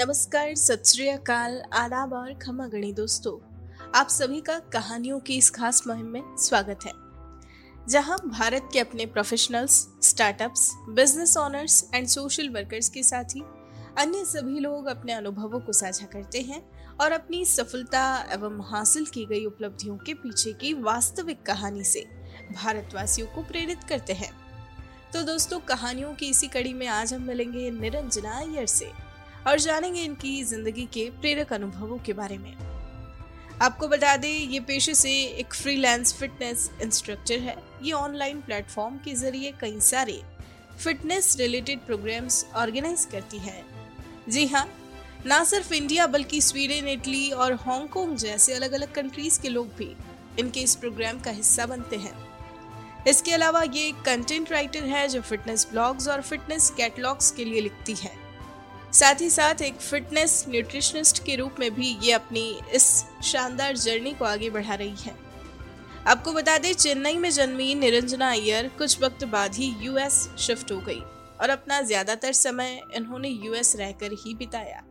नमस्कार, सत अकाल, आदाब और खमा गणी दोस्तों। आप सभी का कहानियों की इस खास मुहिम में स्वागत है। जहाँ भारत के अपने professionals startups business owners and social workers के साथ ही अन्य सभी लोग अपने अनुभवों को साझा करते हैं और अपनी सफलता एवं हासिल की गई उपलब्धियों के पीछे की वास्तविक कहानी से भारतवासियों को प्रेरित करते हैं। तो दोस्तों, कहानियों की इसी कड़ी में आज हम मिलेंगे निरंजना अय्यर से। और जानेंगे इनकी ज़िंदगी के प्रेरक अनुभवों के बारे में। आपको बता दें, ये पेशे से एक फ्रीलांस फिटनेस इंस्ट्रक्टर है। ये ऑनलाइन प्लेटफॉर्म के ज़रिए कई सारे फिटनेस रिलेटेड प्रोग्राम्स ऑर्गेनाइज करती है। जी हाँ ना सिर्फ़ इंडिया बल्कि स्वीडन इटली और हांगकांग जैसे अलग अलग कंट्रीज़ के लोग भी इनके इस प्रोग्राम का हिस्सा बनते हैं। इसके अलावा ये कंटेंट राइटर है जो फिटनेस ब्लॉग्स और फिटनेस कैटलॉग्स के लिए लिखती है। साथ ही साथ एक फिटनेस न्यूट्रिशनिस्ट के रूप में भी ये अपनी इस शानदार जर्नी को आगे बढ़ा रही है। आपको बता दें, चेन्नई में जन्मी निरंजना अय्यर कुछ वक्त बाद ही यूएस शिफ्ट हो गई और अपना ज़्यादातर समय इन्होंने यूएस रहकर ही बिताया।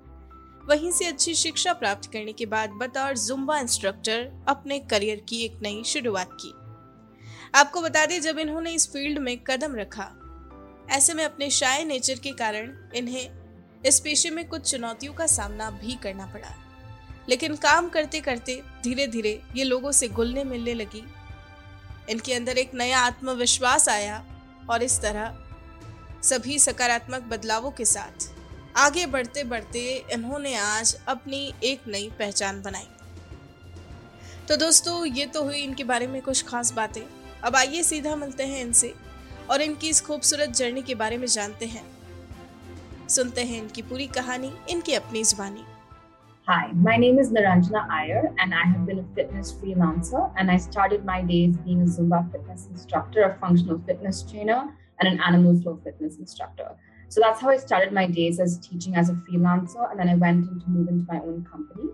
वहीं से अच्छी शिक्षा प्राप्त करने के बाद बतौर जुम्बा इंस्ट्रक्टर अपने करियर की एक नई शुरुआत की। आपको बता दें, जब इन्होंने इस फ़ील्ड में कदम रखा, ऐसे में अपने शाय नेचर के कारण इन्हें इस पेशे में कुछ चुनौतियों का सामना भी करना पड़ा। लेकिन काम करते करते धीरे धीरे ये लोगों से घुलने मिलने लगी। इनके अंदर एक नया आत्मविश्वास आया और इस तरह सभी सकारात्मक बदलावों के साथ आगे बढ़ते बढ़ते इन्होंने आज अपनी एक नई पहचान बनाई। तो दोस्तों, ये तो हुई इनके बारे में कुछ खास बातें। अब आइए सीधा मिलते हैं इनसे और इनकी इस खूबसूरत जर्नी के बारे में जानते हैं। सुनते हैं इनकी पूरी कहानी इनकी अपनी जुबानी Hi, my name is Niranjana Iyer, and I have been a fitness freelancer. And I started my days being a Zumba fitness instructor, a functional fitness trainer, and an animal flow fitness instructor. So that's how I started my days as teaching as a freelancer, and then I went into move into my own company.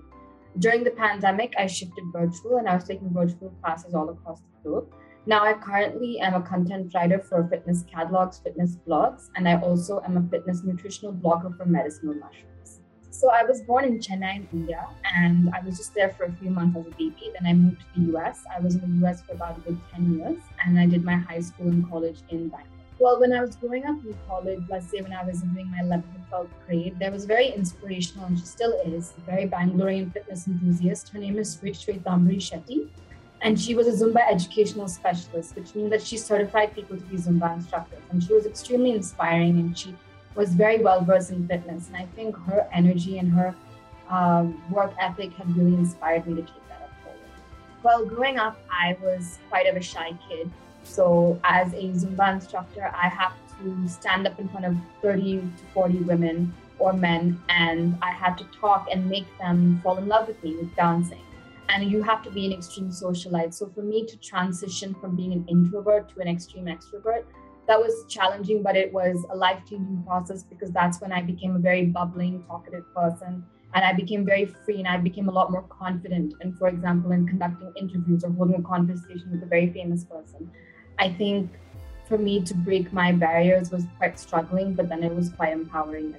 During the pandemic, I shifted virtual, and I was taking virtual classes all across the globe. Now, I currently am a content writer for fitness catalogs, fitness blogs, and I also am a fitness nutritional blogger for medicinal mushrooms. So, I was born in Chennai, in India, and I was just there for a few months as a baby. Then I moved to the US. I was in the US for about a good 10 years, and I did my high school and college in Bangalore. Well, when I was growing up in college, let's say when I was doing my 11th and 12th grade, there was very inspirational, and she still is, very Bangalorean fitness enthusiast. Her name is Shwetambari Shetty and she was a Zumba educational specialist, which means that she certified people to be Zumba instructors. And she was extremely inspiring and she was very well versed in fitness. And I think her energy and her um, work ethic have really inspired me to take that up forward. Well, growing up, I was quite of a shy kid. So, as a Zumba instructor, I have to stand up in front of 30 to 40 women or men, and I had to talk and make them fall in love with me with dancing and you have to be an extreme socialite. So for me to transition from being an introvert to an extreme extrovert, that was challenging, but it was a life changing process because that's when I became a very bubbling, talkative person. And I became very free and I became a lot more confident. And for example, in conducting interviews or holding a conversation with a very famous person, I think for me to break my barriers was quite struggling, but then it was quite empowering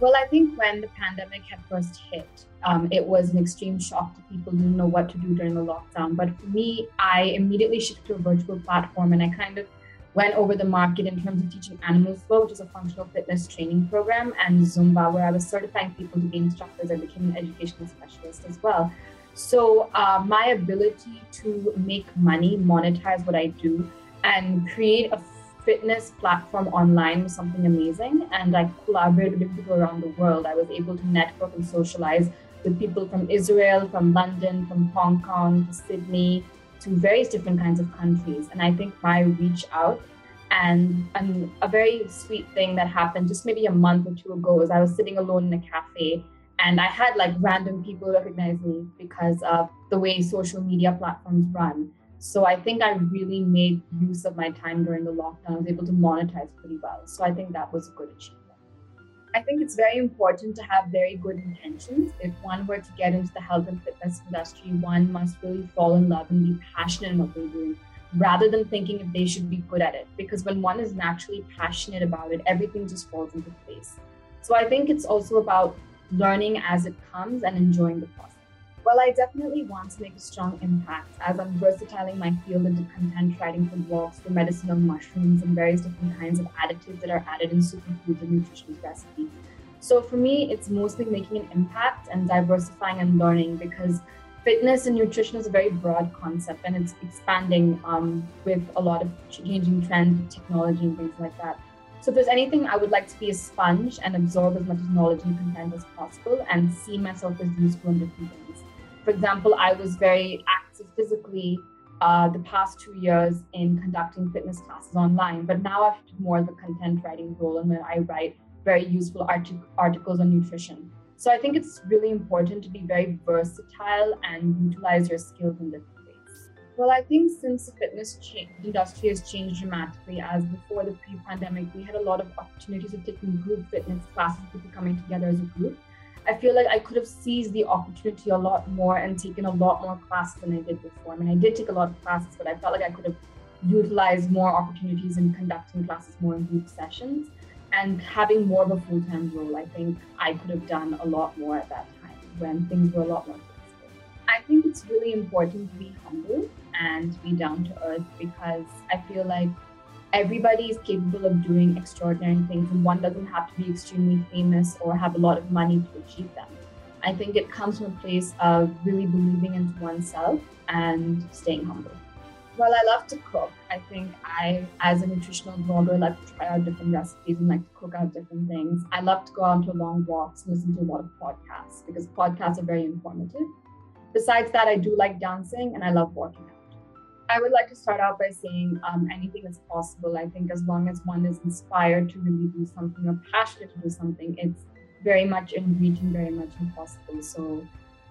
well, I think when the pandemic had first hit, um, it was an extreme shock to people who didn't know what to do during the lockdown. But for me, I immediately shifted to a virtual platform and I kind of went over the market in terms of teaching Animal Flow, which is a functional fitness training program, and Zumba, where I was certifying people to be instructors. I became an educational specialist as well. So, uh, my ability to make money, monetize what I do, and create a fitness platform online was something amazing. And I collaborated with people around the world. I was able to network and socialize with people from Israel, from London, from Hong Kong to Sydney, to various different kinds of countries. And I think my reach out and, and a very sweet thing that happened just maybe a month or two ago was I was sitting alone in a cafe and I had like random people recognize me because of the way social media platforms run. So I think I really made use of my time during the lockdown. I was able to monetize pretty well. So I think that was a good achievement. I think it's very important to have very good intentions. If one were to get into the health and fitness industry, one must really fall in love and be passionate in what they're doing rather than thinking if they should be good at it. Because when one is naturally passionate about it, everything just falls into place. So I think it's also about learning as it comes and enjoying the process. Well, I definitely want to make a strong impact as I'm versatiling my field into content writing for blogs for medicinal mushrooms and various different kinds of additives that are added in superfoods and nutritionist recipes. So for me, it's mostly making an impact and diversifying and learning because fitness and nutrition is a very broad concept and it's expanding um, with a lot of changing trends, technology, and things like that. So if there's anything, I would like to be a sponge and absorb as much knowledge and content as possible and see myself as useful in different things. For example, I was very active physically uh, the past two years in conducting fitness classes online, but now I've more of a content writing role and then I write very useful artic- articles on nutrition. So I think it's really important to be very versatile and utilize your skills in different ways. well, I think since the fitness cha- industry has changed dramatically, as before the pre-pandemic, we had a lot of opportunities of taking group fitness classes, people coming together as a group. I feel like I could have seized the opportunity a lot more and taken a lot more classes than I did before. I mean, I did take a lot of classes, but I felt like I could have utilized more opportunities in conducting classes more in group sessions and having more of a full-time role. I think I could have done a lot more at that time when things were a lot more flexible. I think it's really important to be humble and be down to earth because I feel like everybody is capable of doing extraordinary things and one doesn't have to be extremely famous or have a lot of money to achieve them. I think it comes from a place of really believing into oneself and staying humble. Well, I love to cook. I think I, as a nutritional blogger, like to try out different recipes and like to cook out different things. I love to go out to long walks and listen to a lot of podcasts because podcasts are very informative. Besides that, I do like dancing and I love working out. I would like to start out by saying um, anything is possible. I think as long as one is inspired to really do something or passionate to do something, it's very much in reach and very much impossible. So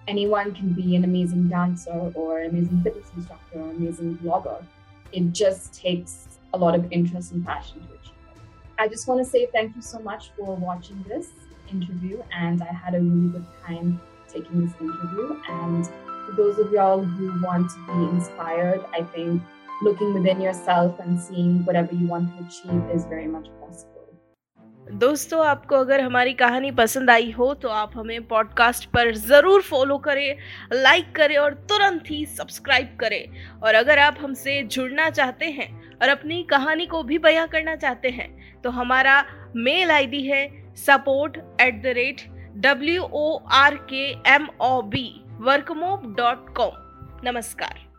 anyone can be an amazing dancer or an amazing fitness instructor or amazing blogger. It just takes a lot of interest and passion to achieve it. I just want to say thank you so much for watching this interview, and I had a really good time taking this interview. And those of y'all who want to be inspired, I think looking within yourself and seeing whatever you want to achieve is very much possible. दोस्तों आपको अगर हमारी कहानी पसंद आई हो तो आप हमें पॉडकास्ट पर ज़रूर फॉलो करें लाइक करें और तुरंत ही सब्सक्राइब करें और अगर आप हमसे जुड़ना चाहते हैं और अपनी कहानी को भी बयां करना चाहते हैं तो हमारा मेल आईडी है support at the rate W O R K M O B workmob dot com नमस्कार।